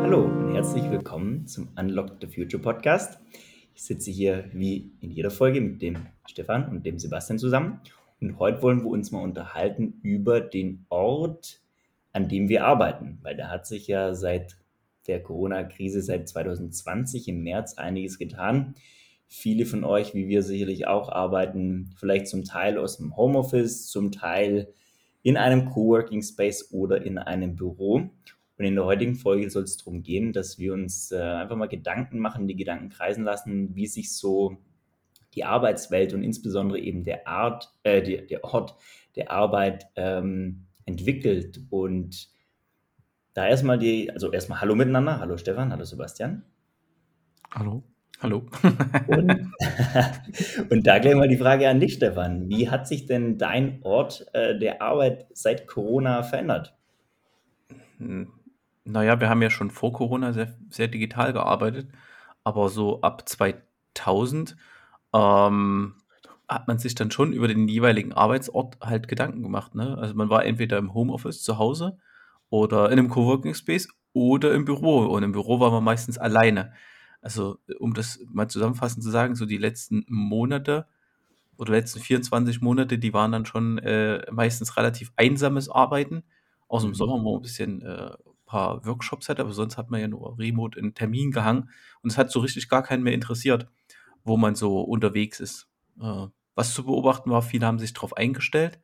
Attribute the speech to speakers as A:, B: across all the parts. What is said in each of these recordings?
A: Hallo und herzlich willkommen zum Unlock the Future Podcast. Ich sitze hier wie in jeder Folge mit dem Stefan und dem Sebastian zusammen. Und heute wollen wir uns mal unterhalten über den Ort, an dem wir arbeiten. Weil da hat sich ja seit der Corona-Krise, seit 2020 im März einiges getan. Viele von euch, wie wir sicherlich auch, arbeiten vielleicht zum Teil aus dem Homeoffice, zum Teil in einem Coworking Space oder in einem Büro. Und in der heutigen Folge soll es darum gehen, dass wir uns äh, einfach mal Gedanken machen, die Gedanken kreisen lassen, wie sich so die Arbeitswelt und insbesondere eben der Art, äh, der, der Ort der Arbeit ähm, entwickelt. Und da erstmal die, also erstmal Hallo miteinander. Hallo Stefan, hallo Sebastian.
B: Hallo. Hallo.
A: und, und, da gleich mal die Frage an dich, Stefan. Wie hat sich denn dein Ort äh, der Arbeit seit Corona verändert?
B: Hm, naja, wir haben ja schon vor Corona sehr, sehr digital gearbeitet, aber so ab 2000 ähm, hat man sich dann schon über den jeweiligen Arbeitsort halt Gedanken gemacht. Ne? Also man war entweder im Homeoffice zu Hause oder in einem Coworking Space oder im Büro. Und im Büro war man meistens alleine. Also um das mal zusammenfassend zu sagen, so die letzten Monate oder letzten 24 Monate, die waren dann schon äh, meistens relativ einsames Arbeiten. Aus dem mhm. Sommer, wo man ein bisschen äh, paar Workshops hatte, aber sonst hat man ja nur remote in Termin gehangen und es hat so richtig gar keinen mehr interessiert, wo man so unterwegs ist. Äh, was zu beobachten war, viele haben sich darauf eingestellt.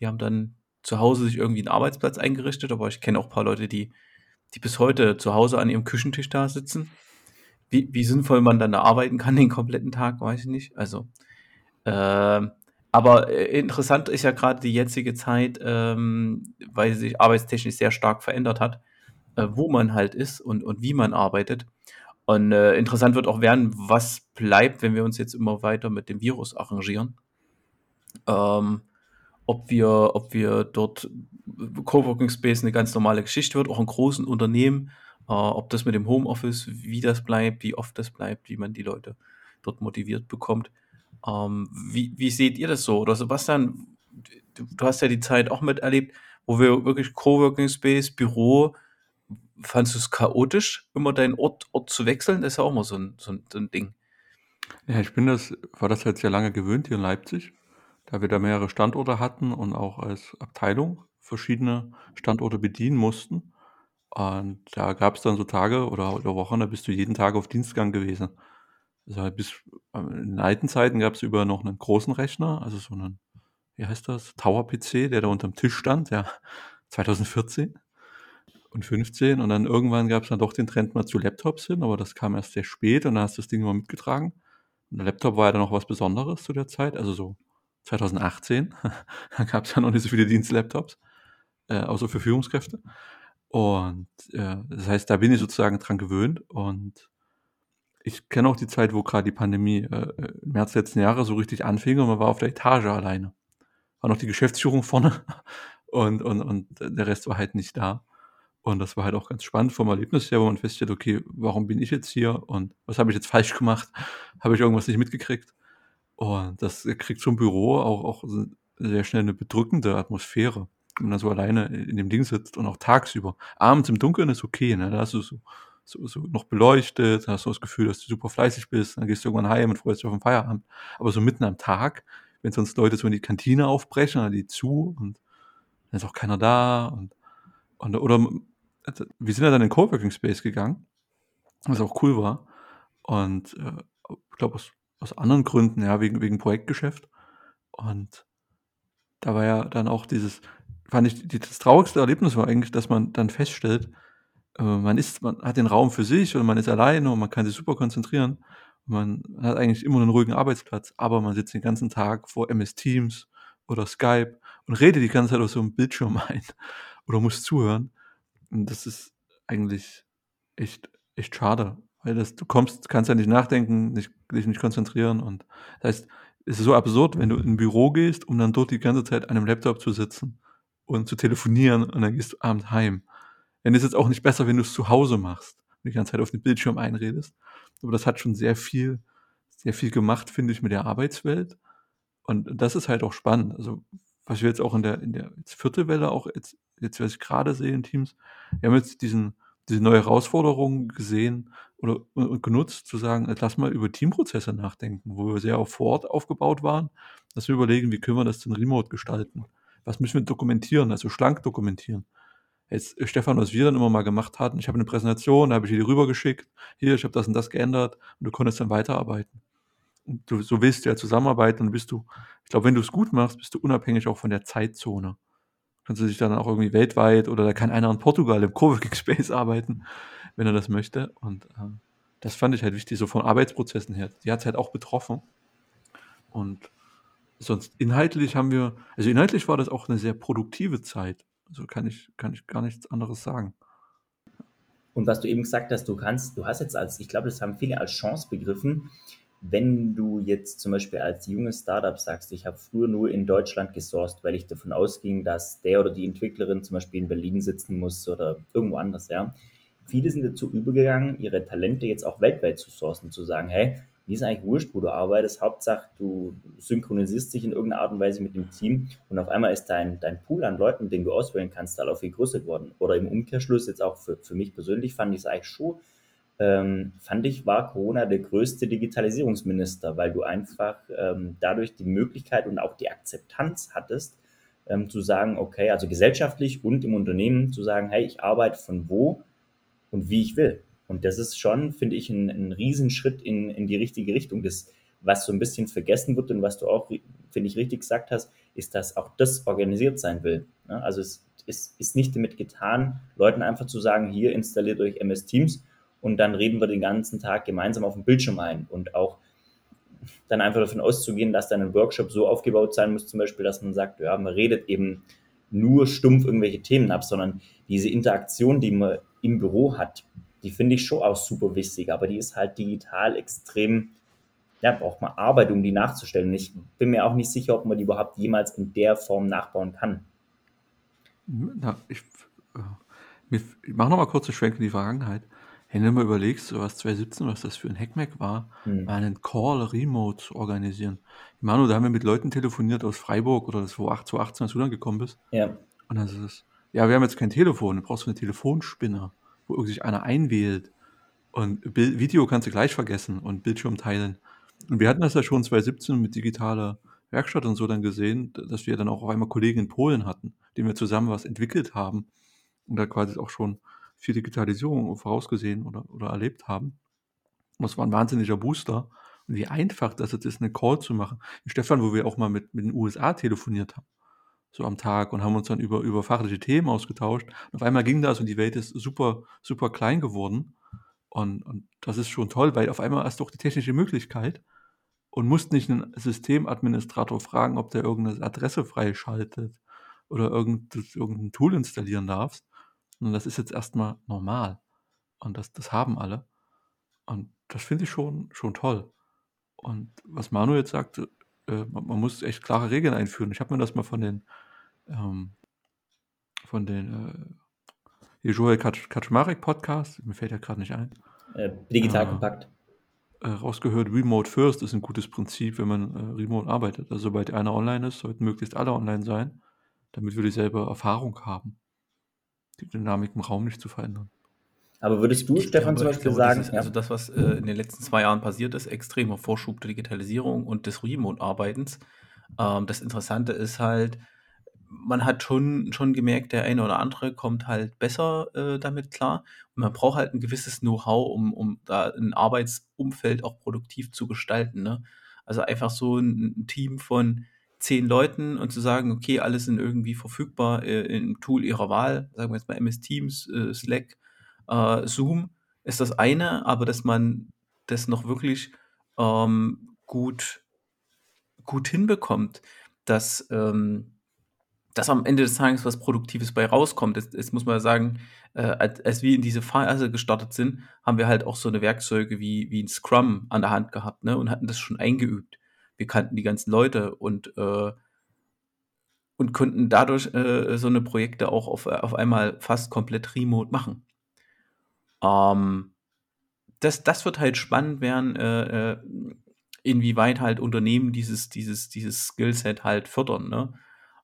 B: Die haben dann zu Hause sich irgendwie einen Arbeitsplatz eingerichtet, aber ich kenne auch ein paar Leute, die, die bis heute zu Hause an ihrem Küchentisch da sitzen. Wie, wie sinnvoll man dann da arbeiten kann den kompletten Tag, weiß ich nicht. Also, äh, aber äh, interessant ist ja gerade die jetzige Zeit, ähm, weil sich arbeitstechnisch sehr stark verändert hat äh, wo man halt ist und, und wie man arbeitet. Und äh, interessant wird auch werden, was bleibt, wenn wir uns jetzt immer weiter mit dem Virus arrangieren. Ähm, ob wir, ob wir dort Coworking Space eine ganz normale Geschichte wird, auch in großen Unternehmen, äh, ob das mit dem Homeoffice, wie das bleibt, wie oft das bleibt, wie man die Leute dort motiviert bekommt. Ähm, wie, wie seht ihr das so? Oder Sebastian, du, du hast ja die Zeit auch miterlebt, wo wir wirklich Coworking Space, Büro, fandest du es chaotisch, immer deinen Ort, Ort zu wechseln? Das ist ja auch mal so ein, so ein, so ein Ding.
C: Ja, ich bin das, war das halt sehr lange gewöhnt hier in Leipzig, da wir da mehrere Standorte hatten und auch als Abteilung verschiedene Standorte bedienen mussten. Und da gab es dann so Tage oder, oder Wochen, da bist du jeden Tag auf Dienstgang gewesen. Also halt bis in den alten Zeiten gab es über noch einen großen Rechner, also so einen, wie heißt das, Tower-PC, der da unterm Tisch stand, ja, 2014 und 15 und dann irgendwann gab es dann doch den Trend mal zu Laptops hin, aber das kam erst sehr spät und dann hast du das Ding immer mitgetragen. Und der Laptop war ja dann noch was Besonderes zu der Zeit, also so 2018. da gab es ja noch nicht so viele Dienstlaptops, äh, außer für Führungskräfte. Und äh, das heißt, da bin ich sozusagen dran gewöhnt und ich kenne auch die Zeit, wo gerade die Pandemie äh, im März letzten Jahres so richtig anfing und man war auf der Etage alleine. War noch die Geschäftsführung vorne und, und, und der Rest war halt nicht da. Und das war halt auch ganz spannend vom Erlebnis her, wo man feststellt, okay, warum bin ich jetzt hier und was habe ich jetzt falsch gemacht? Habe ich irgendwas nicht mitgekriegt? Und das kriegt so ein Büro auch, auch sehr schnell eine bedrückende Atmosphäre, wenn man so alleine in dem Ding sitzt und auch tagsüber. Abends im Dunkeln ist okay, ne? da hast du so, so, so noch beleuchtet, hast du das Gefühl, dass du super fleißig bist, dann gehst du irgendwann heim und freust dich auf den Feierabend. Aber so mitten am Tag, wenn sonst Leute so in die Kantine aufbrechen, dann die zu und dann ist auch keiner da und, und oder also, wir sind ja dann in den Coworking Space gegangen, was auch cool war. Und äh, ich glaube, aus, aus anderen Gründen, ja, wegen, wegen Projektgeschäft. Und da war ja dann auch dieses, fand ich, das traurigste Erlebnis war eigentlich, dass man dann feststellt, äh, man ist, man hat den Raum für sich und man ist alleine und man kann sich super konzentrieren. Man hat eigentlich immer einen ruhigen Arbeitsplatz, aber man sitzt den ganzen Tag vor MS Teams oder Skype und redet die ganze Zeit auf so einem Bildschirm ein oder muss zuhören. Und das ist eigentlich echt, echt schade, weil das, du kommst, kannst ja nicht nachdenken, nicht, dich nicht konzentrieren und das heißt, es ist so absurd, wenn du in ein Büro gehst, um dann dort die ganze Zeit an einem Laptop zu sitzen und zu telefonieren und dann gehst du abends heim. Dann ist es auch nicht besser, wenn du es zu Hause machst und die ganze Zeit auf den Bildschirm einredest. Aber das hat schon sehr viel, sehr viel gemacht, finde ich, mit der Arbeitswelt. Und das ist halt auch spannend. Also was wir jetzt auch in der, in der vierte Welle auch jetzt, jetzt was ich gerade sehe in Teams, wir haben jetzt diesen, diese neue Herausforderung gesehen oder und genutzt, zu sagen, lass mal über Teamprozesse nachdenken, wo wir sehr auf vor Ort aufgebaut waren, dass wir überlegen, wie können wir das denn remote gestalten? Was müssen wir dokumentieren, also schlank dokumentieren? Jetzt, äh, Stefan, was wir dann immer mal gemacht hatten, ich habe eine Präsentation, da habe ich die rübergeschickt, hier, ich habe das und das geändert und du konntest dann weiterarbeiten. Und du, so willst du ja zusammenarbeiten und bist du, ich glaube, wenn du es gut machst, bist du unabhängig auch von der Zeitzone. Kannst du dich dann auch irgendwie weltweit oder da kann einer in Portugal im Coworking Space arbeiten, wenn er das möchte. Und äh, das fand ich halt wichtig, so von Arbeitsprozessen her. Die hat es halt auch betroffen. Und sonst inhaltlich haben wir, also inhaltlich war das auch eine sehr produktive Zeit. Also kann ich, kann ich gar nichts anderes sagen.
A: Und was du eben gesagt hast, du kannst, du hast jetzt als, ich glaube, das haben viele als Chance begriffen, wenn du jetzt zum Beispiel als junges Startup sagst, ich habe früher nur in Deutschland gesourced, weil ich davon ausging, dass der oder die Entwicklerin zum Beispiel in Berlin sitzen muss oder irgendwo anders, ja. Viele sind dazu übergegangen, ihre Talente jetzt auch weltweit zu sourcen, zu sagen, hey, mir ist eigentlich wurscht, wo du arbeitest, Hauptsache du synchronisierst dich in irgendeiner Art und Weise mit dem Team und auf einmal ist dein, dein Pool an Leuten, den du auswählen kannst, halt auch viel größer geworden. Oder im Umkehrschluss jetzt auch für, für mich persönlich fand ich es eigentlich schon ähm, fand ich, war Corona der größte Digitalisierungsminister, weil du einfach ähm, dadurch die Möglichkeit und auch die Akzeptanz hattest, ähm, zu sagen, okay, also gesellschaftlich und im Unternehmen zu sagen, hey, ich arbeite von wo und wie ich will. Und das ist schon, finde ich, ein, ein Riesenschritt in, in die richtige Richtung. Das, was so ein bisschen vergessen wird und was du auch, finde ich, richtig gesagt hast, ist, dass auch das organisiert sein will. Also es, es ist nicht damit getan, Leuten einfach zu sagen, hier installiert euch MS Teams und dann reden wir den ganzen Tag gemeinsam auf dem Bildschirm ein und auch dann einfach davon auszugehen, dass dann ein Workshop so aufgebaut sein muss, zum Beispiel, dass man sagt, ja, man redet eben nur stumpf irgendwelche Themen ab, sondern diese Interaktion, die man im Büro hat, die finde ich schon auch super wichtig, aber die ist halt digital extrem, ja, braucht man Arbeit, um die nachzustellen. Ich bin mir auch nicht sicher, ob man die überhaupt jemals in der Form nachbauen kann.
C: Na, ich, äh, ich mache nochmal kurz einen Schwenk in die Vergangenheit. Wenn du mal überlegst, so was 2017, was das für ein Hackmack war, war einen Call remote zu organisieren. Manu, da haben wir mit Leuten telefoniert aus Freiburg oder das, wo 2018, als du dann gekommen bist.
A: Ja.
C: Und dann ist es, ja, wir haben jetzt kein Telefon, du brauchst eine Telefonspinner, wo sich einer einwählt. Und Bild, Video kannst du gleich vergessen und Bildschirm teilen. Und wir hatten das ja schon 2017 mit digitaler Werkstatt und so dann gesehen, dass wir dann auch auf einmal Kollegen in Polen hatten, denen wir zusammen was entwickelt haben. Und da quasi auch schon für Digitalisierung vorausgesehen oder, oder erlebt haben. Das war ein wahnsinniger Booster. Und wie einfach das jetzt ist, eine Call zu machen. Stefan, wo wir auch mal mit, mit den USA telefoniert haben, so am Tag und haben uns dann über, über fachliche Themen ausgetauscht. Und auf einmal ging das und die Welt ist super, super klein geworden. Und, und das ist schon toll, weil auf einmal hast du auch die technische Möglichkeit und musst nicht einen Systemadministrator fragen, ob der irgendeine Adresse freischaltet oder irgendein, irgendein Tool installieren darfst, und das ist jetzt erstmal normal. Und das, das haben alle. Und das finde ich schon, schon toll. Und was Manu jetzt sagte, äh, man, man, muss echt klare Regeln einführen. Ich habe mir das mal von den ähm, von den äh, Joel Kaczmarek Podcast, mir fällt ja gerade nicht ein.
A: Äh, digital äh, kompakt.
C: Äh, rausgehört, Remote First ist ein gutes Prinzip, wenn man äh, remote arbeitet. Also sobald einer online ist, sollten möglichst alle online sein, damit wir dieselbe Erfahrung haben die Dynamik im Raum nicht zu verändern.
A: Aber würdest du, ich Stefan, glaube, zum Beispiel glaube, sagen,
B: das ist, also das, was äh, in den letzten zwei Jahren passiert ist, extremer Vorschub der Digitalisierung und des Remote-Arbeitens. Ähm, das Interessante ist halt, man hat schon, schon gemerkt, der eine oder andere kommt halt besser äh, damit klar. Und man braucht halt ein gewisses Know-how, um, um da ein Arbeitsumfeld auch produktiv zu gestalten. Ne? Also einfach so ein, ein Team von zehn Leuten und zu sagen, okay, alles sind irgendwie verfügbar äh, im Tool ihrer Wahl, sagen wir jetzt mal MS Teams, äh, Slack, äh, Zoom, ist das eine, aber dass man das noch wirklich ähm, gut, gut hinbekommt, dass, ähm, dass am Ende des Tages was Produktives bei rauskommt. Jetzt, jetzt muss man sagen, äh, als, als, wir in diese Phase gestartet sind, haben wir halt auch so eine Werkzeuge wie, wie ein Scrum an der Hand gehabt ne, und hatten das schon eingeübt wir kannten die ganzen Leute und, äh, und konnten dadurch äh, so eine Projekte auch auf, auf einmal fast komplett remote machen. Ähm, das, das wird halt spannend werden, äh, äh inwieweit halt Unternehmen dieses, dieses, dieses Skillset halt fördern. Ne?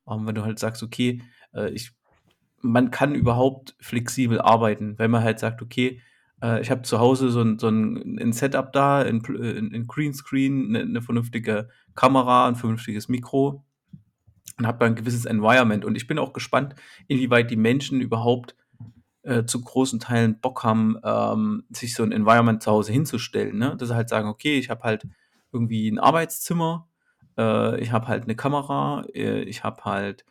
B: Ähm, wenn du halt sagst, okay, äh, ich, man kann überhaupt flexibel arbeiten, wenn man halt sagt, okay, äh, ich habe zu Hause so ein, so ein, ein Setup da, ein, ein, ein Greenscreen, eine, eine vernünftige Kamera, ein vernünftiges Mikro und habe da ein gewisses Environment. Und ich bin auch gespannt, inwieweit die Menschen überhaupt äh, zu großen Teilen Bock haben, ähm, sich so ein Environment zu Hause hinzustellen. Ne? Dass sie halt sagen, okay, ich habe halt irgendwie ein Arbeitszimmer, äh, ich habe halt eine Kamera, äh, ich habe halt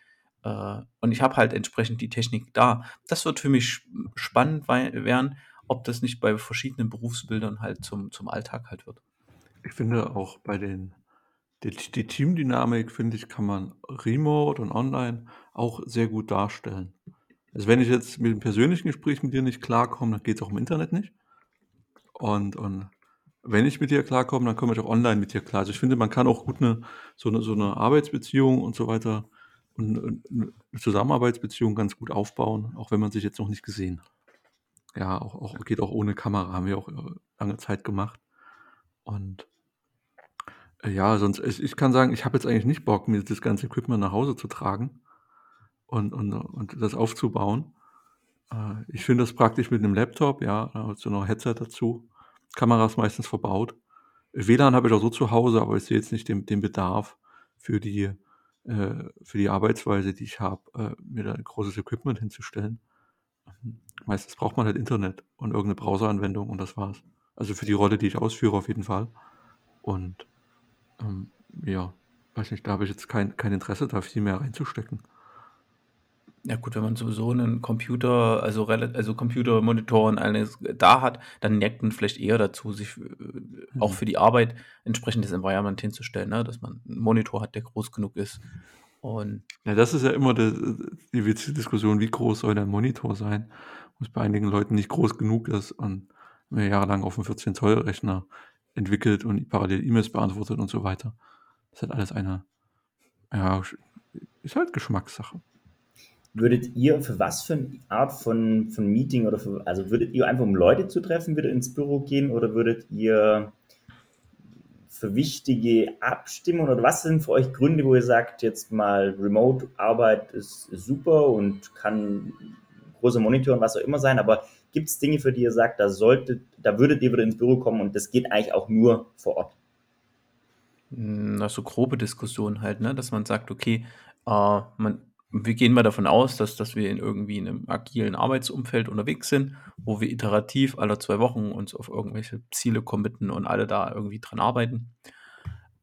B: äh, und ich habe halt entsprechend die Technik da. Das wird für mich spannend werden, ob das nicht bei verschiedenen Berufsbildern halt zum, zum Alltag halt wird.
C: Ich finde auch bei den die, die Teamdynamik, finde ich, kann man remote und online auch sehr gut darstellen. Also wenn ich jetzt mit dem persönlichen Gespräch mit dir nicht klarkomme, dann geht es auch im Internet nicht. Und, und wenn ich mit dir klarkomme, dann komme ich auch online mit dir klar. Also ich finde, man kann auch gut eine, so, eine, so eine Arbeitsbeziehung und so weiter und eine Zusammenarbeitsbeziehung ganz gut aufbauen, auch wenn man sich jetzt noch nicht gesehen hat. Ja, auch, auch geht auch ohne Kamera, haben wir auch äh, lange Zeit gemacht. Und äh, ja, sonst, ich, ich kann sagen, ich habe jetzt eigentlich nicht Bock, mir das ganze Equipment nach Hause zu tragen und, und, und das aufzubauen. Äh, ich finde das praktisch mit einem Laptop, ja, da hast du noch ein Headset dazu. Kamera ist meistens verbaut. WLAN habe ich auch so zu Hause, aber ich sehe jetzt nicht den, den Bedarf für die, äh, für die Arbeitsweise, die ich habe, äh, mir da ein großes Equipment hinzustellen. Meistens braucht man halt Internet und irgendeine Browseranwendung und das war's. Also für die Rolle, die ich ausführe, auf jeden Fall. Und ähm, ja, weiß nicht, da habe ich jetzt kein, kein Interesse, da viel mehr reinzustecken.
B: Ja gut, wenn man sowieso einen Computer, also, also Computermonitor und alles da hat, dann neigt man vielleicht eher dazu, sich äh, auch mhm. für die Arbeit entsprechendes Environment hinzustellen, ne? dass man einen Monitor hat, der groß genug ist. Und
C: ja, das ist ja immer die, die witzige Diskussion, wie groß soll der Monitor sein, wo es bei einigen Leuten nicht groß genug ist und jahrelang auf einem 14-Zoll-Rechner entwickelt und parallel E-Mails beantwortet und so weiter. Das ist halt alles eine, ja, ist halt Geschmackssache.
A: Würdet ihr für was für eine Art von, von Meeting oder für, also würdet ihr einfach um Leute zu treffen, würdet ins Büro gehen oder würdet ihr für wichtige Abstimmungen oder was sind für euch Gründe, wo ihr sagt, jetzt mal Remote-Arbeit ist, ist super und kann großer Monitor und was auch immer sein, aber gibt es Dinge, für die ihr sagt, da solltet, da würdet ihr wieder ins Büro kommen und das geht eigentlich auch nur vor Ort?
B: Na, so grobe Diskussion halt, ne? dass man sagt, okay, äh, man, wir gehen mal davon aus, dass, dass wir in irgendwie einem agilen Arbeitsumfeld unterwegs sind, wo wir iterativ alle zwei Wochen uns auf irgendwelche Ziele committen und alle da irgendwie dran arbeiten.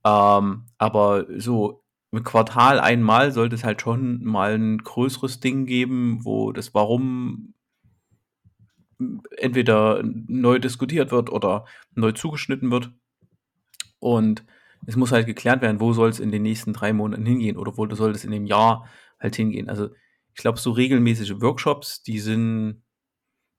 B: Ähm, aber so im Quartal einmal sollte es halt schon mal ein größeres Ding geben, wo das Warum entweder neu diskutiert wird oder neu zugeschnitten wird. Und es muss halt geklärt werden, wo soll es in den nächsten drei Monaten hingehen oder wo soll es in dem Jahr halt hingehen. Also ich glaube, so regelmäßige Workshops, die sind,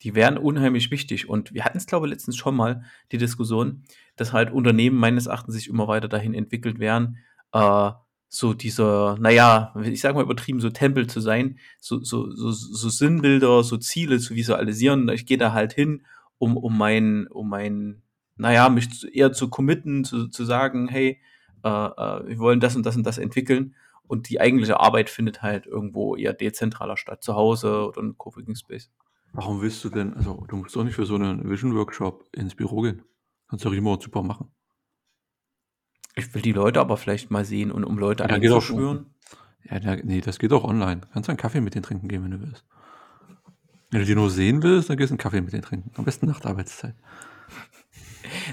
B: die wären unheimlich wichtig. Und wir hatten es, glaube ich, letztens schon mal die Diskussion, dass halt Unternehmen meines Erachtens sich immer weiter dahin entwickelt werden, äh, so dieser, naja, ich sag mal übertrieben, so Tempel zu sein, so, so, so, so Sinnbilder, so Ziele zu visualisieren. Ich gehe da halt hin, um, um mein, um mein, naja, mich eher zu committen, zu, zu sagen, hey, äh, äh, wir wollen das und das und das entwickeln. Und die eigentliche Arbeit findet halt irgendwo eher dezentraler statt, zu Hause oder in Coworking Space.
C: Warum willst du denn, also du musst doch nicht für so einen Vision Workshop ins Büro gehen. Kannst du remote super machen.
B: Ich will die Leute aber vielleicht mal sehen und um Leute
C: ja, einzuschwören. Ja, da, nee, das geht auch online. Kannst du einen Kaffee mit denen trinken gehen, wenn du willst. Wenn du die nur sehen willst, dann gehst du einen Kaffee mit denen trinken. Am besten nach der Arbeitszeit.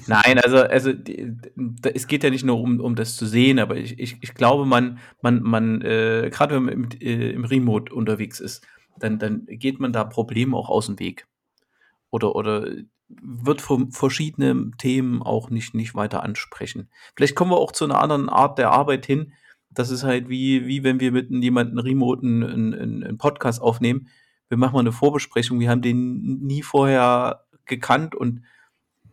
B: Nein, also, also die, die, es geht ja nicht nur um, um das zu sehen, aber ich, ich, ich glaube, man, man, man äh, gerade wenn man im, äh, im Remote unterwegs ist, dann, dann geht man da Probleme auch aus dem Weg. Oder, oder wird von verschiedene Themen auch nicht, nicht weiter ansprechen. Vielleicht kommen wir auch zu einer anderen Art der Arbeit hin. Das ist halt wie, wie wenn wir mit jemandem remoten einen, einen Podcast aufnehmen. Wir machen mal eine Vorbesprechung. Wir haben den nie vorher gekannt und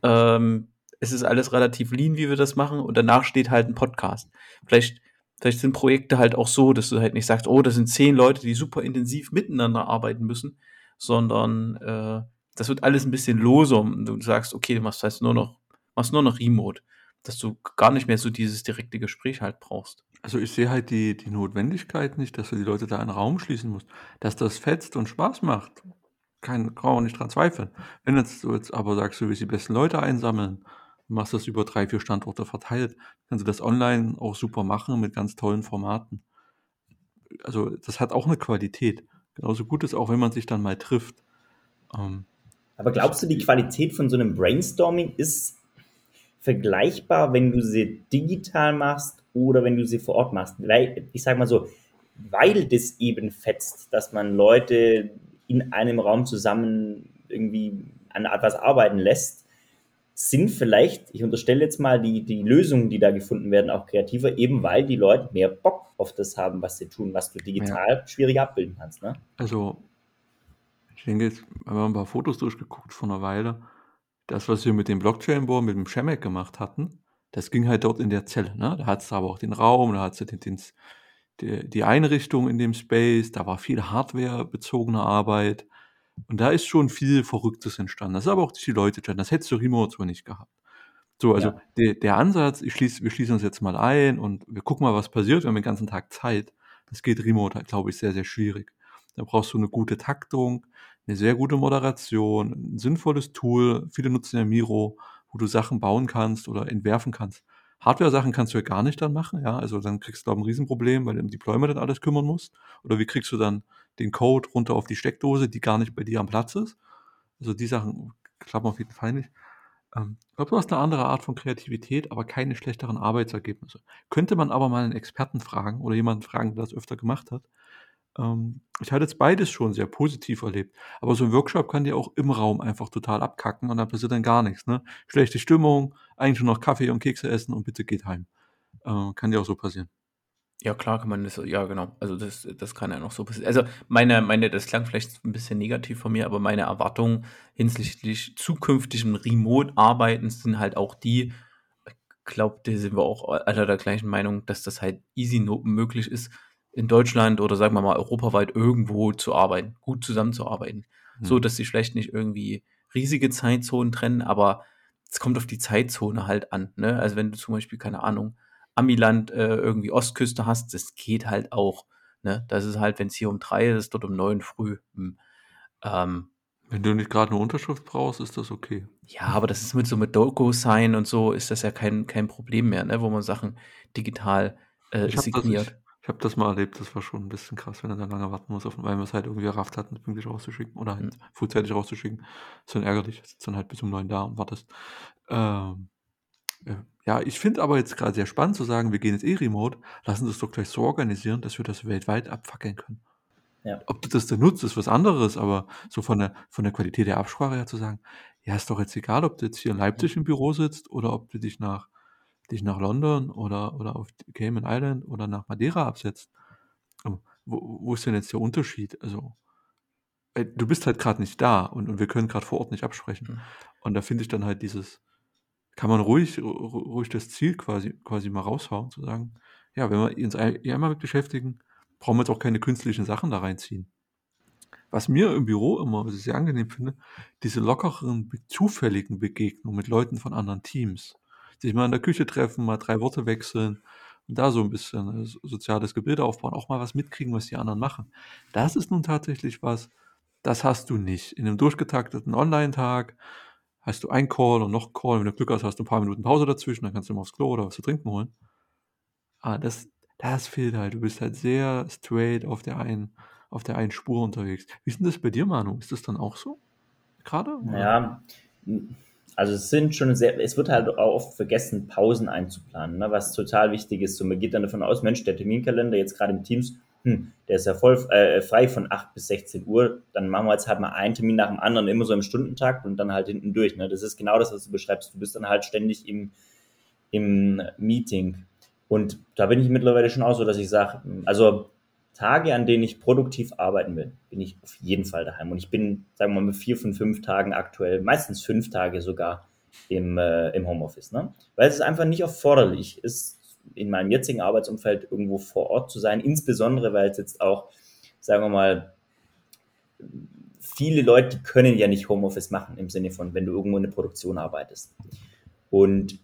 B: ähm, es ist alles relativ lean, wie wir das machen. Und danach steht halt ein Podcast. Vielleicht, vielleicht sind Projekte halt auch so, dass du halt nicht sagst, oh, das sind zehn Leute, die super intensiv miteinander arbeiten müssen, sondern äh, das wird alles ein bisschen loser und du sagst, okay, du machst heißt nur noch, machst nur noch Remote, dass du gar nicht mehr so dieses direkte Gespräch halt brauchst.
C: Also ich sehe halt die, die Notwendigkeit nicht, dass du die Leute da in einen Raum schließen musst. Dass das fetzt und Spaß macht, kein, kann man nicht dran zweifeln. Wenn jetzt du jetzt aber sagst, du willst die besten Leute einsammeln, machst das über drei, vier Standorte verteilt, kannst du das online auch super machen mit ganz tollen Formaten. Also das hat auch eine Qualität. Genauso gut ist auch, wenn man sich dann mal trifft.
A: Ähm, aber glaubst du, die Qualität von so einem Brainstorming ist vergleichbar, wenn du sie digital machst oder wenn du sie vor Ort machst? Weil, ich sag mal so, weil das eben fetzt, dass man Leute in einem Raum zusammen irgendwie an etwas arbeiten lässt, sind vielleicht, ich unterstelle jetzt mal, die, die Lösungen, die da gefunden werden, auch kreativer, eben weil die Leute mehr Bock auf das haben, was sie tun, was du digital ja. schwieriger abbilden kannst. Ne?
C: Also, ich denke, jetzt haben wir ein paar Fotos durchgeguckt vor einer Weile. Das, was wir mit dem Blockchain-Board, mit dem Shemek gemacht hatten, das ging halt dort in der Zelle. Ne? Da hat es aber auch den Raum, da hat es den, den, die, die Einrichtung in dem Space, da war viel Hardware-bezogene Arbeit. Und da ist schon viel Verrücktes entstanden. Das ist aber auch durch die Leute entstanden. Das hättest du remote so nicht gehabt. So, also ja. der, der Ansatz, ich schließ, wir schließen uns jetzt mal ein und wir gucken mal, was passiert. Wir haben den ganzen Tag Zeit. Das geht remote, glaube ich, sehr, sehr schwierig. Da brauchst du eine gute Taktung, eine sehr gute Moderation, ein sinnvolles Tool. Viele nutzen ja Miro, wo du Sachen bauen kannst oder entwerfen kannst. Hardware-Sachen kannst du ja gar nicht dann machen, ja. Also dann kriegst du, ich, ein Riesenproblem, weil du im Deployment dann alles kümmern musst. Oder wie kriegst du dann den Code runter auf die Steckdose, die gar nicht bei dir am Platz ist? Also die Sachen klappen auf jeden Fall nicht. Ähm, ich glaube, du hast eine andere Art von Kreativität, aber keine schlechteren Arbeitsergebnisse. Könnte man aber mal einen Experten fragen oder jemanden fragen, der das öfter gemacht hat, ähm, ich hatte jetzt beides schon sehr positiv erlebt. Aber so ein Workshop kann dir auch im Raum einfach total abkacken und dann passiert dann gar nichts. Ne? Schlechte Stimmung, eigentlich nur noch Kaffee und Kekse essen und bitte geht heim. Äh, kann dir auch so passieren.
B: Ja, klar kann man das, ja genau. Also das, das kann ja noch so passieren. Also meine, meine, das klang vielleicht ein bisschen negativ von mir, aber meine Erwartungen hinsichtlich zukünftigen Remote-Arbeitens sind halt auch die, ich glaube, da sind wir auch alle der gleichen Meinung, dass das halt easy möglich ist, in Deutschland oder sagen wir mal europaweit irgendwo zu arbeiten, gut zusammenzuarbeiten. Mhm. So, dass sie vielleicht nicht irgendwie riesige Zeitzonen trennen, aber es kommt auf die Zeitzone halt an. Ne? Also wenn du zum Beispiel, keine Ahnung, Amiland äh, irgendwie Ostküste hast, das geht halt auch. Ne? Das ist halt, wenn es hier um drei ist, dort um neun früh. Hm.
C: Ähm, wenn du nicht gerade eine Unterschrift brauchst, ist das okay.
B: Ja, aber das ist mit so mit Doku-Sign und so ist das ja kein, kein Problem mehr, ne? wo man Sachen digital äh, signiert.
C: Das, ich habe das mal erlebt, das war schon ein bisschen krass, wenn er dann lange warten muss, weil man es halt irgendwie errafft hat, pünktlich rauszuschicken oder halt mhm. frühzeitig rauszuschicken. ist dann ärgerlich, sitzt dann halt bis um neun da und wartest. Ähm, äh, ja, ich finde aber jetzt gerade sehr spannend zu sagen, wir gehen jetzt eh remote, lassen uns doch gleich so organisieren, dass wir das weltweit abfackeln können. Ja. Ob du das dann nutzt, ist was anderes, aber so von der, von der Qualität der Absprache her zu sagen, ja, ist doch jetzt egal, ob du jetzt hier in Leipzig im Büro sitzt oder ob du dich nach dich nach London oder, oder auf Cayman Island oder nach Madeira absetzt, wo, wo ist denn jetzt der Unterschied? Also, äh, du bist halt gerade nicht da und, und wir können gerade vor Ort nicht absprechen. Mhm. Und da finde ich dann halt dieses, kann man ruhig, ruhig das Ziel quasi, quasi mal raushauen, zu sagen, ja, wenn wir uns einmal mit beschäftigen, brauchen wir jetzt auch keine künstlichen Sachen da reinziehen. Was mir im Büro immer sehr angenehm finde, diese lockeren, zufälligen Begegnungen mit Leuten von anderen Teams sich mal in der Küche treffen, mal drei Worte wechseln und da so ein bisschen äh, soziales Gebilde aufbauen, auch mal was mitkriegen, was die anderen machen. Das ist nun tatsächlich was, das hast du nicht. In einem durchgetakteten Online-Tag hast du ein Call und noch ein Call. Wenn du Glück hast, hast du ein paar Minuten Pause dazwischen, dann kannst du mal aufs Klo oder was zu trinken holen. Ah, das, das fehlt halt. Du bist halt sehr straight auf der einen, auf der einen Spur unterwegs. Wie ist denn das bei dir, Manu? Ist das dann auch so? Gerade?
A: Ja, also es sind schon sehr, es wird halt auch oft vergessen, Pausen einzuplanen, ne, was total wichtig ist. So, man geht dann davon aus, Mensch, der Terminkalender jetzt gerade im Teams, hm, der ist ja voll äh, frei von 8 bis 16 Uhr, dann machen wir jetzt halt mal einen Termin nach dem anderen, immer so im Stundentakt und dann halt hinten durch. Ne? Das ist genau das, was du beschreibst. Du bist dann halt ständig im, im Meeting. Und da bin ich mittlerweile schon auch so, dass ich sage, also Tage, an denen ich produktiv arbeiten will, bin ich auf jeden Fall daheim. Und ich bin, sagen wir mal, mit vier von fünf Tagen aktuell, meistens fünf Tage sogar im, äh, im Homeoffice. Ne? Weil es einfach nicht erforderlich ist, in meinem jetzigen Arbeitsumfeld irgendwo vor Ort zu sein, insbesondere weil es jetzt auch, sagen wir mal, viele Leute können ja nicht Homeoffice machen im Sinne von, wenn du irgendwo in der Produktion arbeitest. Und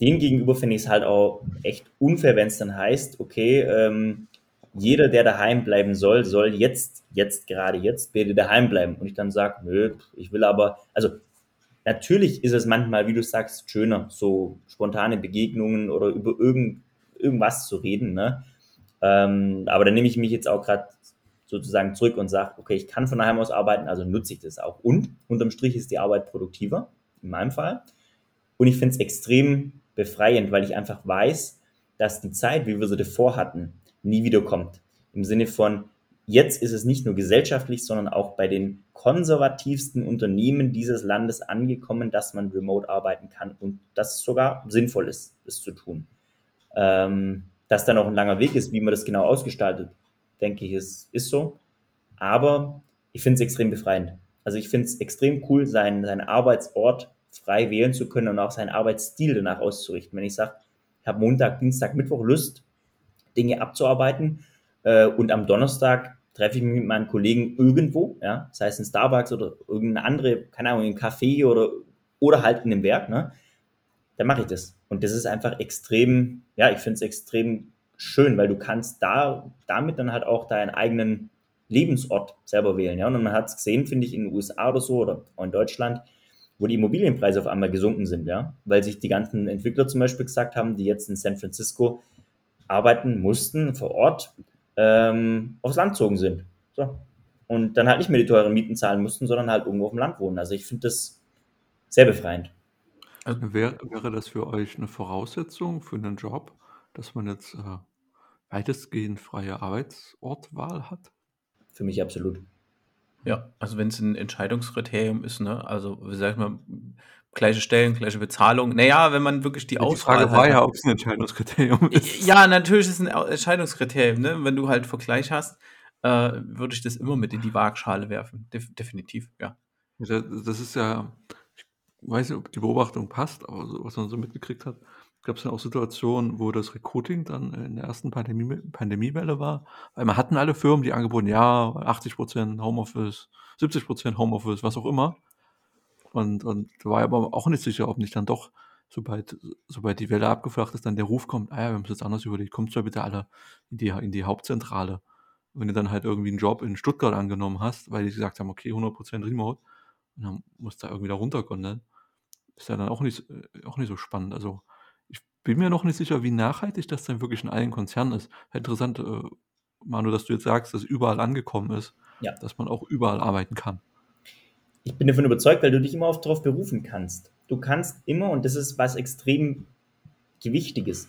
A: dem gegenüber finde ich es halt auch echt unfair, wenn es dann heißt, okay, ähm, jeder, der daheim bleiben soll, soll jetzt, jetzt, gerade jetzt, bitte daheim bleiben. Und ich dann sage, nö, ich will aber, also natürlich ist es manchmal, wie du sagst, schöner, so spontane Begegnungen oder über irgend, irgendwas zu reden. Ne? Ähm, aber dann nehme ich mich jetzt auch gerade sozusagen zurück und sage, okay, ich kann von daheim aus arbeiten, also nutze ich das auch. Und unterm Strich ist die Arbeit produktiver, in meinem Fall. Und ich finde es extrem befreiend, weil ich einfach weiß, dass die Zeit, wie wir sie davor hatten, nie wiederkommt. Im Sinne von, jetzt ist es nicht nur gesellschaftlich, sondern auch bei den konservativsten Unternehmen dieses Landes angekommen, dass man remote arbeiten kann und dass es sogar sinnvoll ist, es zu tun. Ähm, dass da noch ein langer Weg ist, wie man das genau ausgestaltet, denke ich, ist, ist so. Aber ich finde es extrem befreiend. Also ich finde es extrem cool, seinen, seinen Arbeitsort frei wählen zu können und auch seinen Arbeitsstil danach auszurichten. Wenn ich sage, ich habe Montag, Dienstag, Mittwoch Lust, Dinge abzuarbeiten äh, und am Donnerstag treffe ich mich mit meinen Kollegen irgendwo, ja, sei es in Starbucks oder irgendeine andere, keine Ahnung, im Café oder, oder halt in einem Werk, ne, dann mache ich das. Und das ist einfach extrem, ja, ich finde es extrem schön, weil du kannst da damit dann halt auch deinen eigenen Lebensort selber wählen, ja. Und man hat es gesehen, finde ich, in den USA oder so oder auch in Deutschland, wo die Immobilienpreise auf einmal gesunken sind, ja, weil sich die ganzen Entwickler zum Beispiel gesagt haben, die jetzt in San Francisco arbeiten mussten vor Ort, ähm, aufs Land gezogen sind. So. Und dann halt nicht mehr die teuren Mieten zahlen mussten, sondern halt irgendwo auf dem Land wohnen. Also ich finde das sehr befreiend.
C: Also wäre, wäre das für euch eine Voraussetzung für einen Job, dass man jetzt äh, weitestgehend freie Arbeitsortwahl hat?
A: Für mich absolut.
B: Ja, also wenn es ein Entscheidungskriterium ist, ne, also wie sagt man, gleiche Stellen, gleiche Bezahlung. Naja, wenn man wirklich die ja, Auswahl.
C: Die Frage war ja, ob es ein Entscheidungskriterium ist.
B: Ja, natürlich ist es ein Entscheidungskriterium, ne? Wenn du halt Vergleich hast, äh, würde ich das immer mit in die Waagschale werfen. Def definitiv, ja.
C: ja. Das ist ja, ich weiß nicht, ob die Beobachtung passt, aber so, was man so mitgekriegt hat, gab es dann auch Situationen, wo das Recruiting dann in der ersten Pandemie, Pandemiewelle war. Weil man hatten alle Firmen, die angeboten, ja, 80% Homeoffice, 70% Homeoffice, was auch immer. Und, und war aber auch nicht sicher, ob nicht dann doch, sobald, sobald die Welle abgeflacht ist, dann der Ruf kommt, ah ja, wir haben es jetzt anders überlegt, kommt zwar bitte alle in die, in die Hauptzentrale. Wenn du dann halt irgendwie einen Job in Stuttgart angenommen hast, weil die gesagt haben, okay, 100% Remote, und dann musst du da irgendwie da runterkommen, ist ja dann auch nicht, auch nicht so spannend. Also ich bin mir noch nicht sicher, wie nachhaltig das dann wirklich in allen Konzernen ist. Interessant, äh, Manu, dass du jetzt sagst, dass überall angekommen ist, ja. dass man auch überall arbeiten kann
A: ich bin davon überzeugt, weil du dich immer darauf berufen kannst. Du kannst immer, und das ist was extrem Gewichtiges,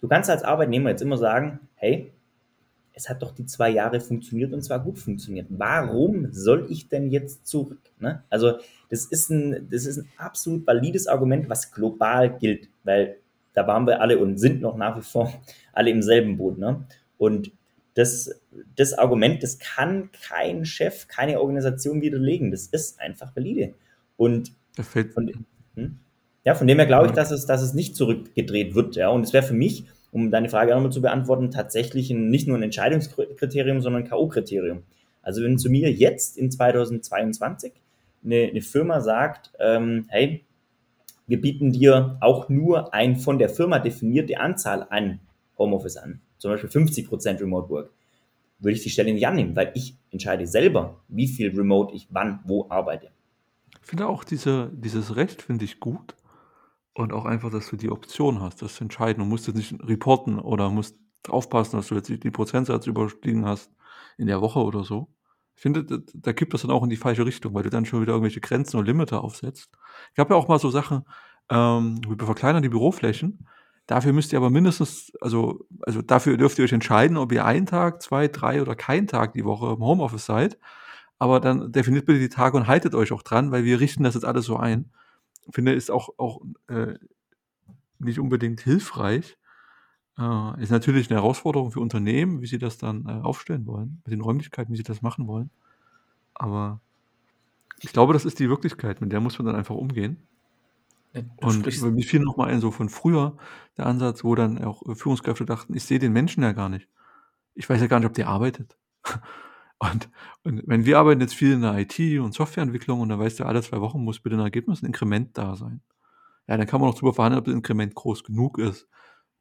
A: du kannst als Arbeitnehmer jetzt immer sagen, hey, es hat doch die zwei Jahre funktioniert und zwar gut funktioniert. Warum soll ich denn jetzt zurück? Ne? Also das ist, ein, das ist ein absolut valides Argument, was global gilt, weil da waren wir alle und sind noch nach wie vor alle im selben Boot. Ne? Und das, das Argument, das kann kein Chef, keine Organisation widerlegen. Das ist einfach valide. Und von, hm? ja, von dem her glaube ich, dass es, dass es nicht zurückgedreht wird. Ja. Und es wäre für mich, um deine Frage auch nochmal zu beantworten, tatsächlich ein, nicht nur ein Entscheidungskriterium, sondern ein K.O.-Kriterium. Also wenn zu mir jetzt in 2022 eine, eine Firma sagt, ähm, hey, wir bieten dir auch nur ein von der Firma definierte Anzahl an Homeoffice an zum Beispiel 50% Remote Work, würde ich die Stelle nicht annehmen, weil ich entscheide selber, wie viel Remote ich wann, wo arbeite.
C: Ich finde auch diese, dieses Recht finde ich gut und auch einfach, dass du die Option hast, das zu entscheiden und musst jetzt nicht reporten oder musst aufpassen, dass du jetzt die Prozentsatz überstiegen hast in der Woche oder so. Ich finde, da, da kippt das dann auch in die falsche Richtung, weil du dann schon wieder irgendwelche Grenzen und Limiter aufsetzt. Ich habe ja auch mal so Sachen, ähm, wir verkleinern die Büroflächen Dafür müsst ihr aber mindestens, also, also dafür dürft ihr euch entscheiden, ob ihr einen Tag, zwei, drei oder keinen Tag die Woche im Homeoffice seid. Aber dann definiert bitte die Tage und haltet euch auch dran, weil wir richten das jetzt alles so ein. Ich finde, ist auch, auch äh, nicht unbedingt hilfreich. Äh, ist natürlich eine Herausforderung für Unternehmen, wie sie das dann äh, aufstellen wollen, mit den Räumlichkeiten, wie sie das machen wollen. Aber ich glaube, das ist die Wirklichkeit, mit der muss man dann einfach umgehen. Ja, Und mir fiel noch mal ein so von früher der Ansatz, wo dann auch äh, Führungskräfte dachten: „Ich sehe den Menschen ja gar nicht. Ich weiß ja gar nicht, ob der arbeitet.“ Und und wenn wir arbeiten jetzt viel in der IT und Softwareentwicklung und dann weißt du, alle zwei Wochen muss bitte ein Ergebnis, 'n Inkrement da sein. Ja, dann kann man noch drüber verhandeln, ob das Inkrement groß genug ist.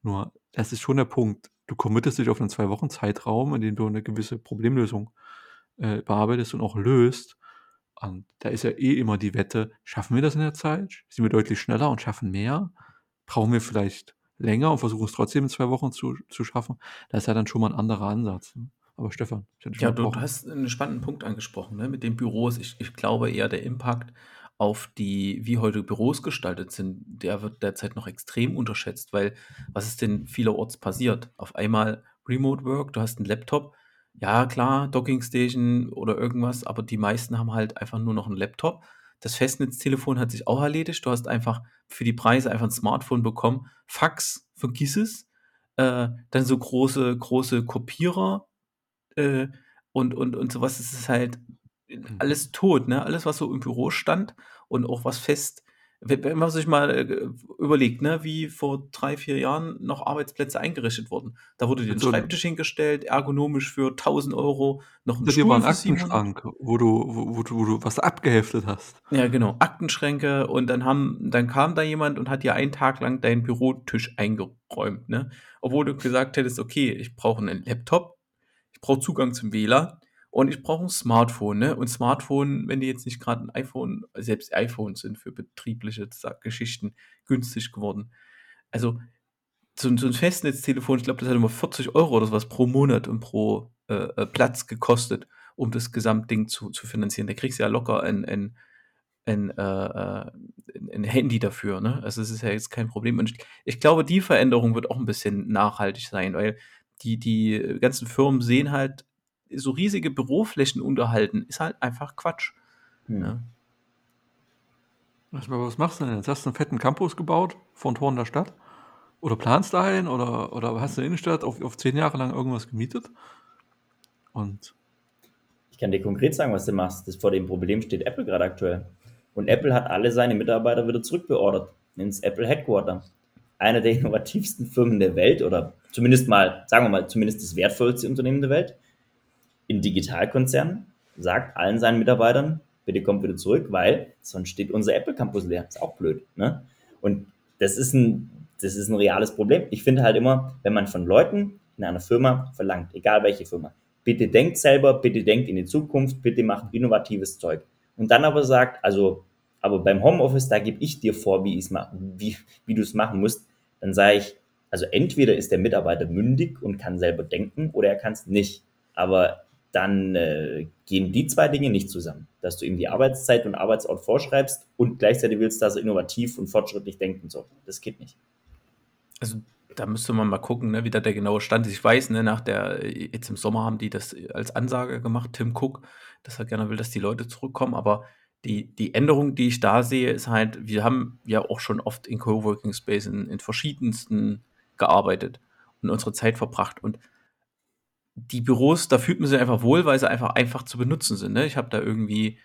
C: Nur, das ist schon der Punkt. Du committest dich auf einen zwei Wochen Zeitraum, in dem du eine gewisse Problemlösung äh, bearbeitest und auch löst. Und da ist ja eh immer die Wette, schaffen wir das in der Zeit? Sind wir deutlich schneller und schaffen mehr? Brauchen wir vielleicht länger und versuchen es trotzdem in zwei Wochen zu, zu schaffen? Das ist ja dann schon mal ein anderer Ansatz. Ne? Aber Stefan,
B: Ja, du, du hast einen spannenden Punkt angesprochen, ne? Mit den Büros. Ich, ich glaube eher der Impact auf die, wie heute Büros gestaltet sind, der wird derzeit noch extrem unterschätzt, weil was ist denn vielerorts passiert? Auf einmal Remote Work, du hast einen Laptop, ja klar, Docking Station oder irgendwas, aber die meisten haben halt einfach nur noch einen Laptop. Das Festnetztelefon hat sich auch erledigt. Du hast einfach für die Preise einfach ein Smartphone bekommen. Fax, vergiss es. Äh, dann so große, große Kopierer äh, und, und, und sowas. Es ist halt Mhm. alles tot, ne? Alles, was so im Büro stand und auch was fest. Wenn man sich mal äh, überlegt, ne, wie vor drei, vier Jahren noch Arbeitsplätze eingerichtet wurden. Da wurde dir ein Schreibtisch hingestellt, ergonomisch für 1000 Euro, noch
C: ein Das Stuhl war ein Aktenschrank, wo du, wo, wo, wo du was abgeheftet hast.
B: Ja, genau, Aktenschränke und dann haben, dann kam da jemand und hat dir einen Tag lang deinen Bürotisch eingeräumt, ne? Obwohl du gesagt hättest, okay, ich brauche einen Laptop, ich brauche Zugang zum WLAN, und ich brauche ein Smartphone, ne? Und Smartphone, wenn die jetzt nicht gerade ein iPhone, selbst iPhones sind für betriebliche Geschichten günstig geworden. Also so, so ein Festnetztelefon, ich glaube, das hat immer 40 Euro oder sowas pro Monat und pro äh, äh, Platz gekostet, um das Gesamtding zu, zu finanzieren. Da kriegst du ja locker ein, ein, ein, äh, äh ein Handy dafür. Ne? Also es ist ja jetzt kein Problem. Und ich, ich, glaube, die Veränderung wird auch ein bisschen nachhaltig sein, weil die, die ganzen Firmen sehen halt, so riesige Büroflächen unterhalten, ist halt einfach Quatsch. Hm. Ja.
C: Was machst du denn jetzt? Hast du einen fetten Campus gebaut von Toren der Stadt? Oder planst du einen? Oder, oder hast du in der Innenstadt auf, auf zehn Jahre lang irgendwas gemietet? Und
A: ich kann dir konkret sagen, was du machst. Das vor dem Problem steht Apple gerade aktuell. Und Apple hat alle seine Mitarbeiter wieder zurückbeordert ins Apple Headquarter. Eine der innovativsten Firmen der Welt oder zumindest mal, sagen wir mal, zumindest das wertvollste Unternehmen der Welt in Digitalkonzernen sagt allen seinen Mitarbeitern, bitte kommt wieder zurück, weil sonst steht unser Apple Campus leer. Ist auch blöd. Ne? Und das ist ein, das ist ein reales Problem. Ich finde halt immer, wenn man von Leuten in einer Firma verlangt, egal welche Firma, bitte denkt selber, bitte denkt in die Zukunft, bitte macht innovatives Zeug. Und dann aber sagt, also, aber beim Homeoffice, da gebe ich dir vor, wie, wie, wie du es machen musst, dann sage ich, also entweder ist der Mitarbeiter mündig und kann selber denken oder er kann es nicht. Aber dann äh, gehen die zwei Dinge nicht zusammen. Dass du ihm die Arbeitszeit und Arbeitsort vorschreibst und gleichzeitig willst, dass er innovativ und fortschrittlich denkt und. Das geht nicht.
B: Also da müsste man mal gucken, ne, wie da der genaue Stand ist. Ich weiß, ne, nach der, jetzt im Sommer haben die das als Ansage gemacht, Tim Cook, dass er gerne will, dass die Leute zurückkommen, aber die, die Änderung, die ich da sehe, ist halt, wir haben ja auch schon oft in Coworking Space in, in verschiedensten gearbeitet und unsere Zeit verbracht. Und die Büros, da fühlt man sich einfach wohl, weil sie einfach einfach zu benutzen sind. Ne? Ich habe da irgendwie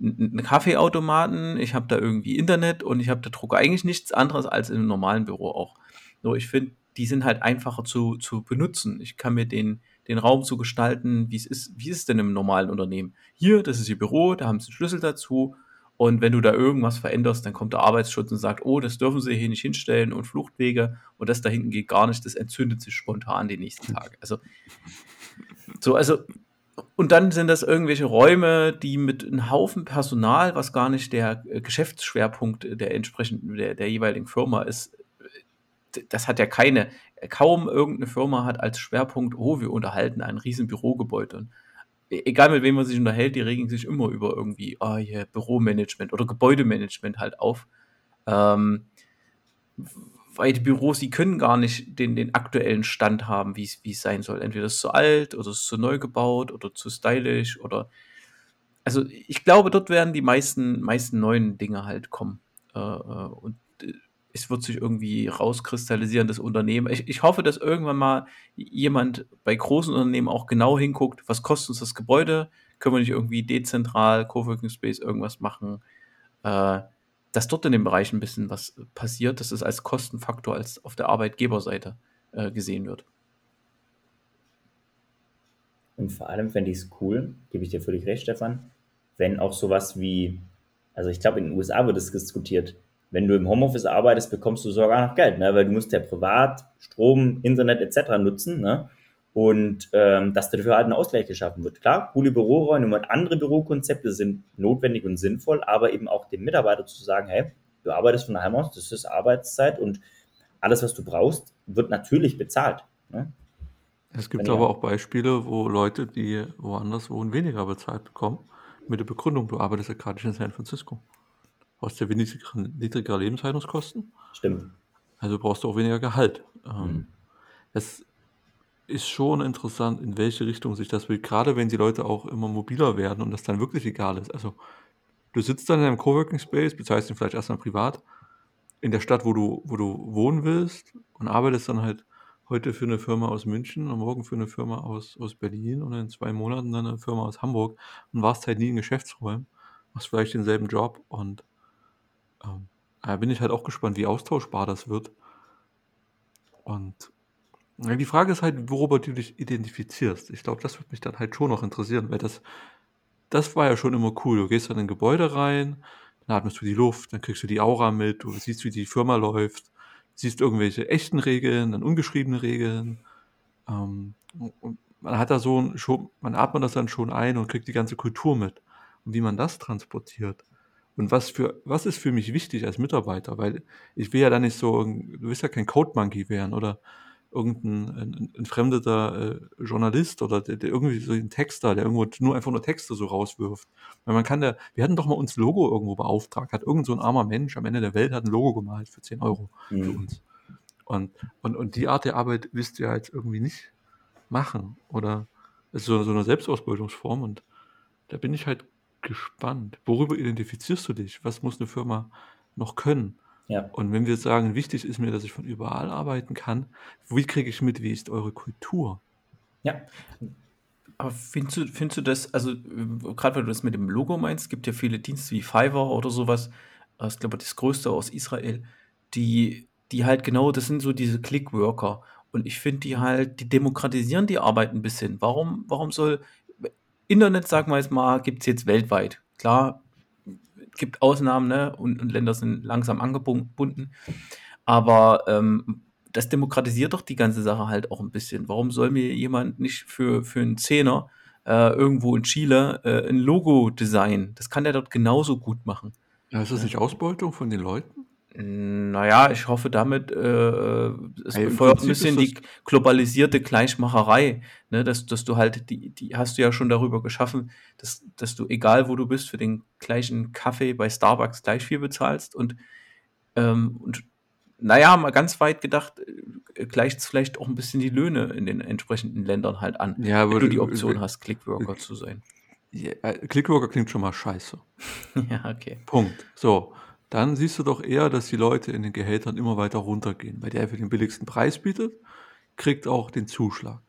B: einen Kaffeeautomaten, ich habe da irgendwie Internet und ich habe da Drucker. Eigentlich nichts anderes als einem normalen Büro auch. Nur ich finde, die sind halt einfacher zu, zu benutzen. Ich kann mir den, den Raum so gestalten, wie es ist, wie ist es denn im normalen Unternehmen? Hier, das ist Ihr Büro, da haben Sie einen Schlüssel dazu. Und wenn du da irgendwas veränderst, dann kommt der Arbeitsschutz und sagt, oh, das dürfen Sie hier nicht hinstellen und Fluchtwege und das da hinten geht gar nicht, das entzündet sich spontan die nächsten Tage. Also so, also, und dann sind das irgendwelche Räume, die mit einem Haufen Personal, was gar nicht der äh, Geschäftsschwerpunkt der entsprechenden, der, der jeweiligen Firma ist, das hat ja keine, kaum irgendeine Firma hat als Schwerpunkt, oh, wir unterhalten ein riesen Bürogebäude. E, egal mit wem man sich unterhält, die regen sich immer über irgendwie, oh, hier Büromanagement oder Gebäudemanagement halt auf. Ähm, weil die Büros, die können gar nicht den, den aktuellen Stand haben, wie es sein soll. Entweder ist es zu alt oder ist es zu neu gebaut oder zu stylisch oder. Also ich glaube, dort werden die meisten, meisten neuen Dinge halt kommen. Äh, äh und äh, es wird sich irgendwie rauskristallisieren, das Unternehmen. Ich, ich hoffe, dass irgendwann mal jemand bei großen Unternehmen auch genau hinguckt, was kostet uns das Gebäude? Können wir nicht irgendwie dezentral, Coworking Space irgendwas machen? Äh, dass dort in dem Bereich ein bisschen was passiert, dass es als Kostenfaktor als auf der Arbeitgeberseite äh, gesehen wird.
A: Und vor allem fände ich es cool, gebe ich dir völlig recht, Stefan, wenn auch sowas wie, also ich glaube, in den USA wird es diskutiert, wenn du im Homeoffice arbeitest, bekommst du sogar noch Geld, ne? weil du musst ja privat Strom, Internet etc. nutzen. Ne? Und ähm, dass dafür halt ein Ausgleich geschaffen wird. Klar, coole Büroräume und andere Bürokonzepte sind notwendig und sinnvoll, aber eben auch dem Mitarbeiter zu sagen, hey, du arbeitest von daheim aus, das ist Arbeitszeit und alles, was du brauchst, wird natürlich bezahlt. Ne?
C: Es gibt aber auch Beispiele, wo Leute, die woanders wohnen, weniger bezahlt bekommen, mit der Begründung, du arbeitest ja gerade in San Francisco. Du hast ja niedrigere, niedrigere Lebenshaltungskosten.
A: Stimmt.
C: Also brauchst du auch weniger Gehalt. Ähm, mhm. Es ist schon interessant, in welche Richtung sich das will, gerade wenn die Leute auch immer mobiler werden und das dann wirklich egal ist. Also du sitzt dann in einem Coworking Space, bezahlst ihn vielleicht erstmal privat, in der Stadt, wo du, wo du wohnen willst und arbeitest dann halt heute für eine Firma aus München und morgen für eine Firma aus, aus Berlin und in zwei Monaten dann eine Firma aus Hamburg und warst halt nie in Geschäftsräumen, machst vielleicht denselben Job und ähm, da bin ich halt auch gespannt, wie austauschbar das wird. Und die Frage ist halt, worüber du dich identifizierst. Ich glaube, das würde mich dann halt schon noch interessieren, weil das, das war ja schon immer cool. Du gehst dann in ein Gebäude rein, dann atmest du die Luft, dann kriegst du die Aura mit, du siehst, wie die Firma läuft, siehst irgendwelche echten Regeln, dann ungeschriebene Regeln. Ähm, man hat da so ein, schon, man atmet das dann schon ein und kriegt die ganze Kultur mit. Und wie man das transportiert. Und was für, was ist für mich wichtig als Mitarbeiter? Weil ich will ja dann nicht so, du willst ja kein Code Monkey werden oder irgendein ein, ein fremdeter äh, Journalist oder der, der, irgendwie so ein Texter, der irgendwo nur einfach nur Texte so rauswirft. Weil man kann da, wir hatten doch mal uns Logo irgendwo beauftragt, hat irgend so ein armer Mensch am Ende der Welt hat ein Logo gemalt für 10 Euro mhm. für uns. Und, und, und die Art der Arbeit willst du ja jetzt irgendwie nicht machen. Oder es ist so, so eine Selbstausbeutungsform und da bin ich halt gespannt. Worüber identifizierst du dich? Was muss eine Firma noch können?
A: Ja.
C: Und wenn wir sagen, wichtig ist mir, dass ich von überall arbeiten kann, wie kriege ich mit, wie ist eure Kultur?
B: Ja. Aber findest du, findest du das, also gerade weil du das mit dem Logo meinst, gibt ja viele Dienste wie Fiverr oder sowas, das ist glaube ich das größte aus Israel, die, die halt genau, das sind so diese Clickworker. Und ich finde die halt, die demokratisieren die Arbeit ein bisschen. Warum, warum soll Internet, sagen wir jetzt mal, gibt es jetzt weltweit. Klar, gibt Ausnahmen ne? und, und Länder sind langsam angebunden. Aber ähm, das demokratisiert doch die ganze Sache halt auch ein bisschen. Warum soll mir jemand nicht für, für einen Zehner äh, irgendwo in Chile äh, ein Logo designen? Das kann der dort genauso gut machen.
C: Ja, ist das nicht Ausbeutung von den Leuten?
B: Naja, ich hoffe damit, äh, es hey, befeuert ein bisschen die globalisierte Gleichmacherei, ne, dass, dass du halt, die, die hast du ja schon darüber geschaffen, dass, dass du, egal wo du bist, für den gleichen Kaffee bei Starbucks gleich viel bezahlst und, ähm, und naja, mal ganz weit gedacht, äh, gleicht es vielleicht auch ein bisschen die Löhne in den entsprechenden Ländern halt an,
C: ja, wenn
B: du die Option hast, Clickworker zu sein.
C: Ja, äh, Clickworker klingt schon mal scheiße.
B: ja, okay.
C: Punkt. So dann siehst du doch eher, dass die Leute in den Gehältern immer weiter runtergehen. Weil der für den billigsten Preis bietet, kriegt auch den Zuschlag.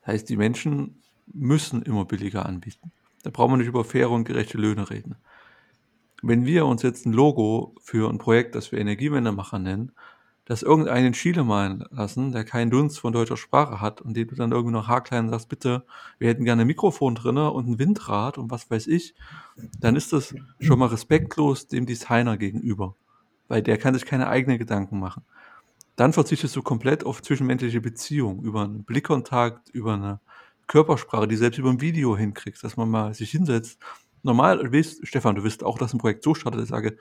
C: Das heißt, die Menschen müssen immer billiger anbieten. Da brauchen wir nicht über faire und gerechte Löhne reden. Wenn wir uns jetzt ein Logo für ein Projekt, das wir Energiewendemacher nennen, dass irgendeinen Chile malen lassen, der keinen Dunst von deutscher Sprache hat und dem du dann irgendwie noch haarklein sagst, bitte, wir hätten gerne ein Mikrofon drinne und ein Windrad und was weiß ich, dann ist das schon mal respektlos dem Designer gegenüber, weil der kann sich keine eigenen Gedanken machen. Dann verzichtest du komplett auf zwischenmenschliche Beziehungen, über einen Blickkontakt, über eine Körpersprache, die selbst über ein Video hinkriegst, dass man mal sich hinsetzt. Normal, du weißt, Stefan, du wirst auch, dass ein Projekt so startet, ich sage,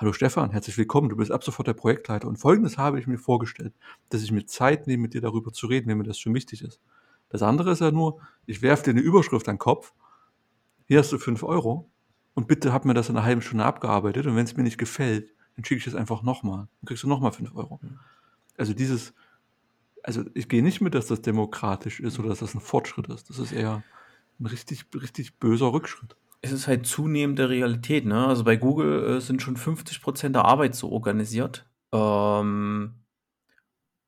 C: Hallo Stefan, herzlich willkommen. Du bist ab sofort der Projektleiter. Und folgendes habe ich mir vorgestellt, dass ich mir Zeit nehme, mit dir darüber zu reden, wenn mir das schon wichtig ist. Das andere ist ja nur, ich werfe dir eine Überschrift an den Kopf. Hier hast du fünf Euro. Und bitte hab mir das in einer halben Stunde abgearbeitet. Und wenn es mir nicht gefällt, dann schicke ich es einfach nochmal. Dann kriegst du nochmal fünf Euro. Also dieses, also ich gehe nicht mit, dass das demokratisch ist oder dass das ein Fortschritt ist. Das ist eher ein richtig, richtig böser Rückschritt
B: es ist halt zunehmende Realität, ne? Also bei Google äh, sind schon 50 Prozent der Arbeit so organisiert. Ähm,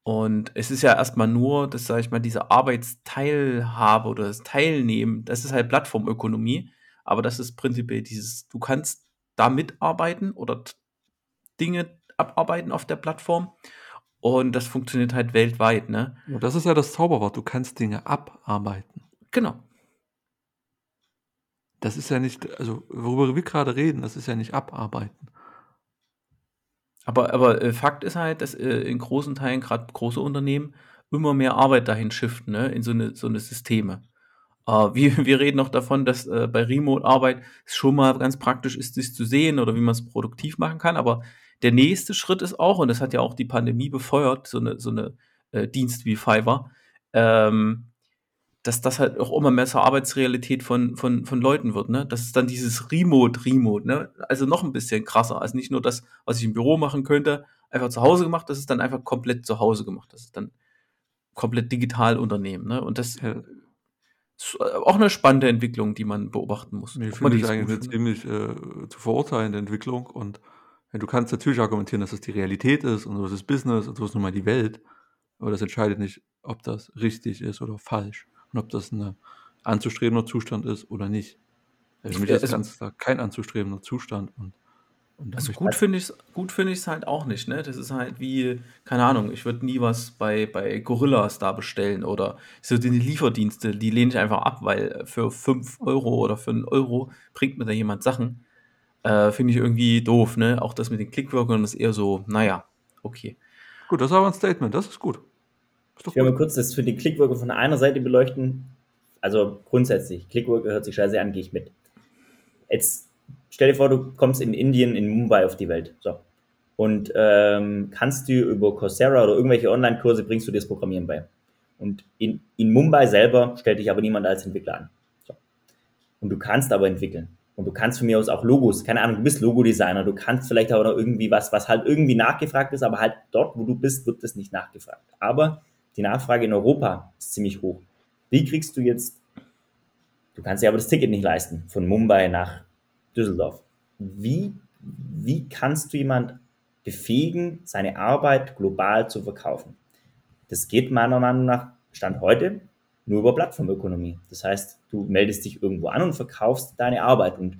B: und es ist ja erstmal nur, dass, sage ich mal, diese Arbeitsteilhabe oder das Teilnehmen, das ist halt Plattformökonomie, aber das ist prinzipiell dieses, du kannst da mitarbeiten oder Dinge abarbeiten auf der Plattform und das funktioniert halt weltweit, ne?
C: Und das ist ja das Zauberwort, du kannst Dinge abarbeiten.
B: Genau
C: das ist ja nicht, also worüber wir gerade reden, das ist ja nicht abarbeiten.
B: Aber, aber äh, Fakt ist halt, dass äh, in großen Teilen gerade große Unternehmen immer mehr Arbeit dahin shiften, ne, in so eine, so eine Systeme. Äh, wir, wir reden noch davon, dass äh, bei Remote-Arbeit es schon mal ganz praktisch ist, sich zu sehen oder wie man es produktiv machen kann. Aber der nächste Schritt ist auch, und das hat ja auch die Pandemie befeuert, so eine, so eine äh, Dienst wie Fiverr, ähm, dass das halt auch immer mehr zur Arbeitsrealität von, von, von Leuten wird, ne? Das ist dann dieses Remote, Remote, ne? Also noch ein bisschen krasser. Also nicht nur das, was ich im Büro machen könnte, einfach zu Hause gemacht, das ist dann einfach komplett zu Hause gemacht. Das ist dann komplett digital Unternehmen, ne? Und das ja. ist auch eine spannende Entwicklung, die man beobachten muss.
C: Ich finde es eigentlich eine ziemlich äh, zu verurteilende Entwicklung und ja, du kannst natürlich argumentieren, dass das die Realität ist und so ist das Business und so ist nun mal die Welt, aber das entscheidet nicht, ob das richtig ist oder falsch und ob das ein anzustrebender Zustand ist oder nicht. Also für mich ist ganz klar kein anzustrebender Zustand. Und,
B: und also gut finde ich es gut finde ich es halt auch nicht. Ne? Das ist halt wie, keine Ahnung, ich würde nie was bei, bei Gorillas da bestellen oder so die Lieferdienste, die lehne ich einfach ab, weil für 5 Euro oder für einen Euro bringt mir da jemand Sachen. Äh, finde ich irgendwie doof, ne? Auch das mit den Clickworkern ist eher so, naja, okay.
C: Gut, das ist aber ein Statement, das ist gut.
A: Ich will mal kurz das für die Clickworker von einer Seite beleuchten. Also grundsätzlich, Clickworker hört sich scheiße an, gehe ich mit. Jetzt stell dir vor, du kommst in Indien, in Mumbai auf die Welt. So. Und ähm, kannst du über Coursera oder irgendwelche Online-Kurse bringst du dir das Programmieren bei. Und in, in Mumbai selber stellt dich aber niemand als Entwickler an. So. Und du kannst aber entwickeln. Und du kannst von mir aus auch Logos, keine Ahnung, du bist Logodesigner, du kannst vielleicht auch noch irgendwie was, was halt irgendwie nachgefragt ist, aber halt dort, wo du bist, wird das nicht nachgefragt. Aber die Nachfrage in Europa ist ziemlich hoch. Wie kriegst du jetzt, du kannst dir aber das Ticket nicht leisten, von Mumbai nach Düsseldorf. Wie, wie kannst du jemand befähigen, seine Arbeit global zu verkaufen? Das geht meiner Meinung nach, Stand heute, nur über Plattformökonomie. Das heißt, du meldest dich irgendwo an und verkaufst deine Arbeit. Und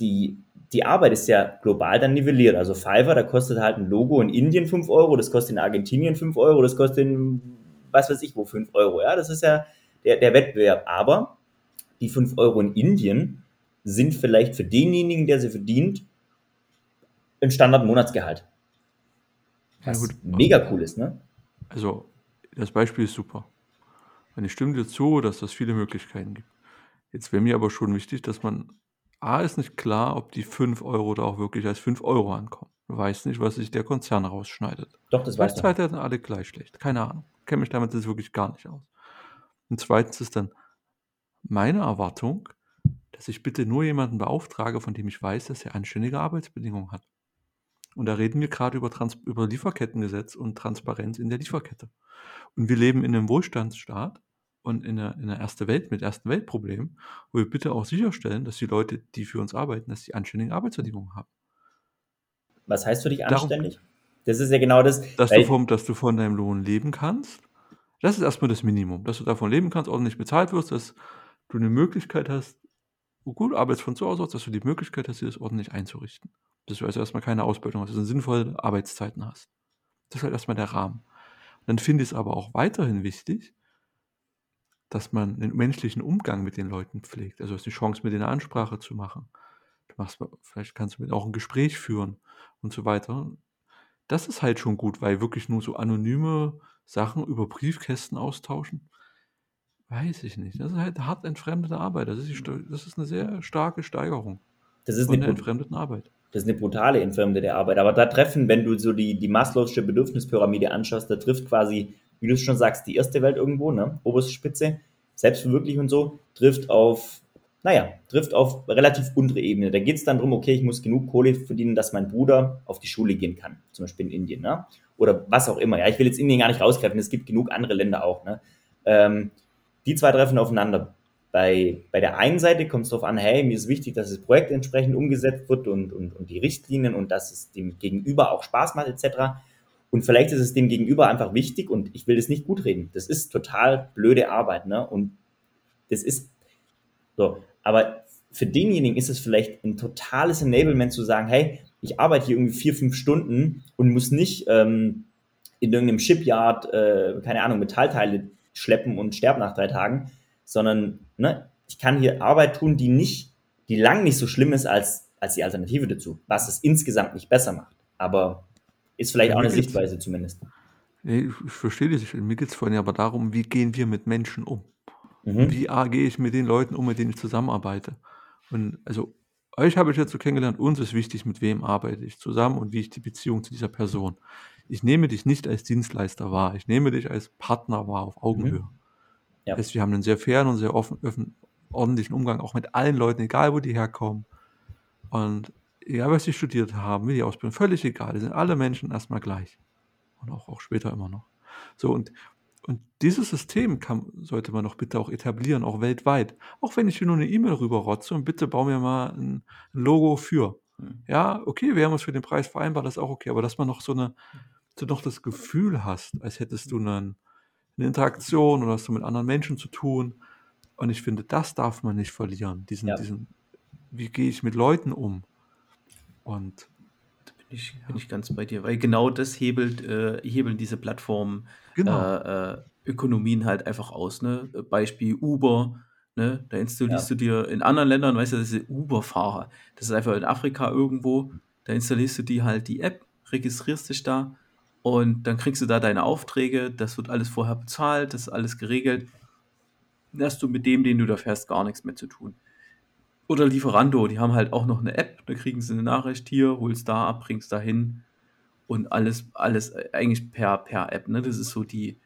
A: die, die Arbeit ist ja global dann nivelliert. Also Fiverr, da kostet halt ein Logo in Indien 5 Euro, das kostet in Argentinien 5 Euro, das kostet in was weiß ich wo 5 Euro. Ja, das ist ja der, der Wettbewerb. Aber die 5 Euro in Indien sind vielleicht für denjenigen, der sie verdient, ein Standard-Monatsgehalt. Was ja, mega cool ist, ne?
C: Also, das Beispiel ist super. Und ich stimme dir zu, dass das viele Möglichkeiten gibt. Jetzt wäre mir aber schon wichtig, dass man A ist nicht klar, ob die 5 Euro da auch wirklich als 5 Euro ankommen. Du weißt nicht, was sich der Konzern rausschneidet.
A: Doch, das weiß ich.
C: Vielleicht sind alle gleich schlecht. Keine Ahnung. Kenne mich damit jetzt wirklich gar nicht aus. Und zweitens ist dann meine Erwartung, dass ich bitte nur jemanden beauftrage, von dem ich weiß, dass er anständige Arbeitsbedingungen hat. Und da reden wir gerade über, Trans über Lieferkettengesetz und Transparenz in der Lieferkette. Und wir leben in einem Wohlstandsstaat und in einer, in einer erste Welt mit ersten Weltproblemen, wo wir bitte auch sicherstellen, dass die Leute, die für uns arbeiten, dass die anständige Arbeitsbedingungen haben.
A: Was heißt für dich anständig? Darum, das ist ja genau das.
C: Dass du, vom, dass du von deinem Lohn leben kannst. Das ist erstmal das Minimum. Dass du davon leben kannst, ordentlich bezahlt wirst, dass du eine Möglichkeit hast, gut arbeitest von zu Hause aus, dass du die Möglichkeit hast, dir das ordentlich einzurichten. Dass du also erstmal keine Ausbildung hast, dass du sinnvolle Arbeitszeiten hast. Das ist halt erstmal der Rahmen. Dann finde ich es aber auch weiterhin wichtig, dass man den menschlichen Umgang mit den Leuten pflegt. Also hast die Chance, mit denen eine Ansprache zu machen. Du machst, vielleicht kannst du mit auch ein Gespräch führen und so weiter. Das ist halt schon gut, weil wirklich nur so anonyme Sachen über Briefkästen austauschen, weiß ich nicht. Das ist halt hart entfremdete Arbeit. Das ist, die, das ist eine sehr starke Steigerung
A: das ist von
C: der entfremdeten Arbeit.
A: Das ist eine brutale entfremdete Arbeit. Aber da treffen, wenn du so die, die Maslow'sche Bedürfnispyramide anschaust, da trifft quasi, wie du schon sagst, die erste Welt irgendwo, ne? oberste Spitze, Selbstverwirklichung und so, trifft auf naja, trifft auf relativ untere Ebene. Da geht es dann darum, okay, ich muss genug Kohle verdienen, dass mein Bruder auf die Schule gehen kann, zum Beispiel in Indien, ne? oder was auch immer. Ja, ich will jetzt Indien gar nicht rausgreifen, es gibt genug andere Länder auch. Ne? Ähm, die zwei treffen aufeinander. Bei, bei der einen Seite kommt es darauf an, hey, mir ist wichtig, dass das Projekt entsprechend umgesetzt wird und, und, und die Richtlinien und dass es dem Gegenüber auch Spaß macht, etc. Und vielleicht ist es dem Gegenüber einfach wichtig und ich will das nicht gut reden. Das ist total blöde Arbeit, ne? Und das ist so. Aber für denjenigen ist es vielleicht ein totales Enablement zu sagen, hey, ich arbeite hier irgendwie vier, fünf Stunden und muss nicht ähm, in irgendeinem Shipyard, äh, keine Ahnung, Metallteile schleppen und sterbe nach drei Tagen, sondern ne, ich kann hier Arbeit tun, die nicht, die lang nicht so schlimm ist als, als die Alternative dazu, was es insgesamt nicht besser macht. Aber Ist vielleicht auch eine Sichtweise zumindest.
C: nee, ich, ich verstehe dich. Mir geht es vorhin aber darum, wie gehen wir mit Menschen um?
A: Mhm.
C: Wie ah, gehe ich mit den Leuten um, mit denen ich zusammenarbeite? Und also euch habe ich jetzt so kennengelernt, uns ist wichtig, mit wem arbeite ich zusammen und wie ich die Beziehung zu dieser Person. Ich nehme dich nicht als Dienstleister wahr, ich nehme dich als Partner wahr auf Augenhöhe.
A: Mhm. Ja.
C: Das heißt, wir haben einen sehr fairen und sehr offen, offen, ordentlichen Umgang auch mit allen Leuten, egal wo die herkommen. Und egal, was sie studiert haben, wie die Ausbildung, völlig egal. Die sind alle Menschen erstmal gleich. Und auch, auch später immer noch. So, und, und dieses System kann, sollte man doch bitte auch etablieren, auch weltweit. Auch wenn ich hier nur eine E-Mail rüberrotze und bitte bau mir mal ein, ein Logo für.
B: Hm.
C: Ja, okay, wir haben uns für den Preis vereinbart, das ist auch okay, aber dass man noch so eine, du noch das Gefühl hast, als hättest du einen, eine Interaktion oder hast du mit anderen Menschen zu tun. Und ich finde, das darf man nicht verlieren. Diesen,
A: Ja.
C: diesen, wie gehe ich mit Leuten um? Und
B: Bin ich, bin ich ganz bei dir, weil genau das hebelt, äh, hebeln diese Plattformen
C: genau,
B: äh, äh, Ökonomien halt einfach aus. Ne? Beispiel Uber, ne? da installierst du dir in anderen Ländern, weißt du, das ist Uber-Fahrer. Das ist einfach in Afrika irgendwo, da installierst du dir halt die App, registrierst dich da und dann kriegst du da deine Aufträge, das wird alles vorher bezahlt, das ist alles geregelt. Dann hast du mit dem, den du da fährst, gar nichts mehr zu tun. Oder Lieferando, die haben halt auch noch eine App, da kriegen sie eine Nachricht hier, holst da ab, bringst da hin und alles, alles eigentlich per, per App, ne? Das ist so die,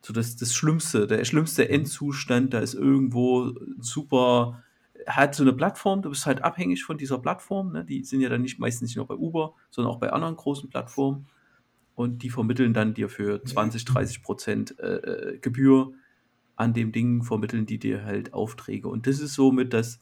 B: so das, das Schlimmste, der schlimmste Endzustand, da ist irgendwo super, halt so eine Plattform, du bist halt abhängig von dieser Plattform, ne? Die sind ja dann nicht meistens nicht nur bei Uber, sondern auch bei anderen großen Plattformen und die vermitteln dann dir für 20, 30 Prozent äh, äh, Gebühr an dem Ding, vermitteln die dir halt Aufträge und das ist so mit das,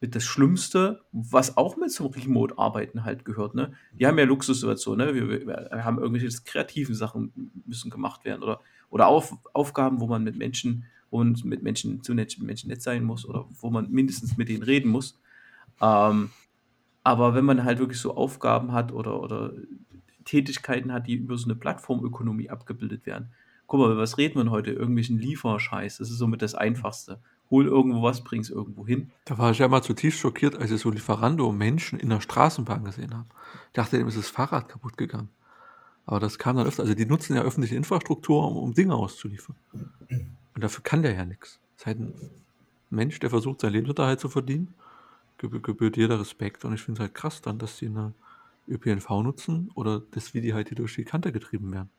B: mit das Schlimmste, was auch mit zum Remote-Arbeiten halt gehört. Ne? Die haben ja Luxussituationen, ne? wir, wir, wir haben irgendwelche kreativen Sachen müssen gemacht werden oder, oder Auf, Aufgaben, wo man mit Menschen und mit Menschen zu Menschen, Menschen nett sein muss oder wo man mindestens mit denen reden muss. Ähm, aber wenn man halt wirklich so Aufgaben hat oder, oder Tätigkeiten hat, die über so eine Plattformökonomie abgebildet werden. Guck mal, was reden wir heute? Irgendwelchen Lieferscheiß. Das ist somit das Einfachste. Hol irgendwo was, bring's irgendwo hin.
C: da war ich ja mal zutiefst schockiert, als ich so Lieferando Menschen in der Straßenbahn gesehen habe. Ich dachte, dem ist das Fahrrad kaputt gegangen. Aber das kam dann öfter. Also die nutzen ja öffentliche Infrastruktur, um, um Dinge auszuliefern. Und dafür kann der ja nichts. Das ist halt ein Mensch, der versucht, seinen Lebensunterhalt zu verdienen. Geb gebührt jeder Respekt. Und ich finde es halt krass dann, dass die eine ÖPNV nutzen oder das, wie die halt hier durch die Kante getrieben werden.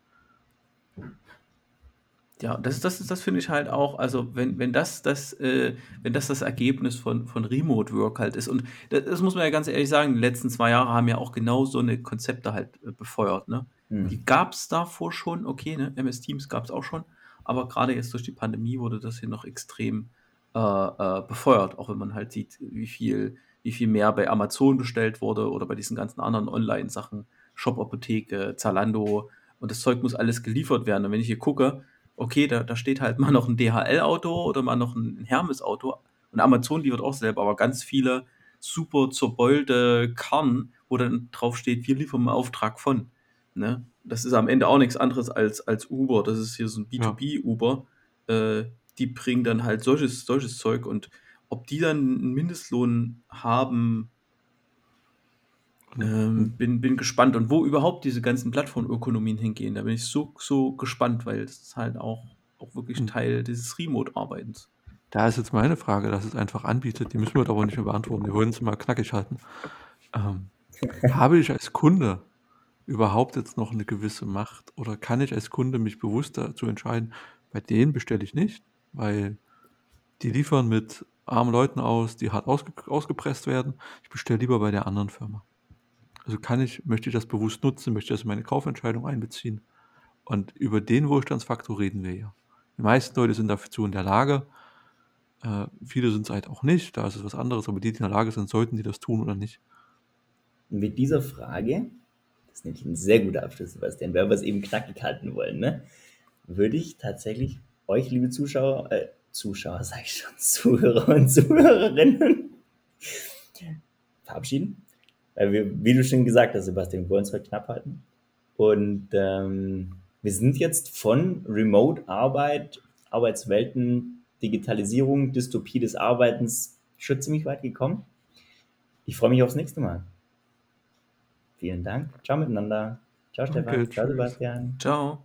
B: Ja, das, das, das finde ich halt auch, also wenn, wenn das das, äh, wenn das das Ergebnis von, von Remote Work halt ist, und das, das muss man ja ganz ehrlich sagen, die letzten zwei Jahre haben ja auch genau so eine Konzepte halt äh, befeuert, ne?
A: Mhm.
B: Die gab es davor schon, okay, ne? MS Teams gab es auch schon, aber gerade jetzt durch die Pandemie wurde das hier noch extrem äh, äh, befeuert, auch wenn man halt sieht, wie viel, wie viel mehr bei Amazon bestellt wurde oder bei diesen ganzen anderen Online-Sachen, Shop-Apotheke, Zalando und das Zeug muss alles geliefert werden. Und wenn ich hier gucke, okay, da, da steht halt mal noch ein DHL-Auto oder mal noch ein Hermes-Auto und Amazon liefert auch selber, aber ganz viele super zerbeulte Karren, wo dann drauf steht, wir liefern einen Auftrag von. Ne? Das ist am Ende auch nichts anderes als, als Uber. Das ist hier so ein B2B-Uber. Äh, die bringen dann halt solches, solches Zeug und ob die dann einen Mindestlohn haben, ähm, bin, bin gespannt. Und wo überhaupt diese ganzen Plattformökonomien hingehen, da bin ich so, so gespannt, weil das ist halt auch, auch wirklich
C: Mhm.
B: Teil dieses Remote-Arbeitens.
C: Da ist jetzt meine Frage, dass es einfach anbietet. Die müssen wir aber nicht mehr beantworten. Wir wollen es mal knackig halten. Ähm, habe ich als Kunde überhaupt jetzt noch eine gewisse Macht oder kann ich als Kunde mich bewusst dazu entscheiden, bei denen bestelle ich nicht, weil die liefern mit armen Leuten aus, die hart ausge ausgepresst werden. Ich bestelle lieber bei der anderen Firma. Also kann ich, möchte ich das bewusst nutzen, möchte ich das in meine Kaufentscheidung einbeziehen. Und über den Wohlstandsfaktor reden wir ja. Die meisten Leute sind dazu in der Lage, äh, viele sind es halt auch nicht, da ist es was anderes, aber die, die in der Lage sind, sollten die das tun oder nicht.
A: Mit dieser Frage, das ist nämlich ein sehr guter Abschluss, Sebastian, wenn wir es eben knackig halten wollen, ne, würde ich tatsächlich euch, liebe Zuschauer, äh, Zuschauer, sag ich schon, Zuhörer und Zuhörerinnen, verabschieden. Weil wir, wie du schon gesagt hast, Sebastian, wir wollen es heute knapp halten. Und ähm, wir sind jetzt von Remote-Arbeit, Arbeitswelten, Digitalisierung, Dystopie des Arbeitens schon ziemlich weit gekommen. Ich freue mich aufs nächste Mal. Vielen Dank. Ciao miteinander. Ciao, Stefan.
C: Danke,
A: Ciao. Sebastian.
B: Ciao.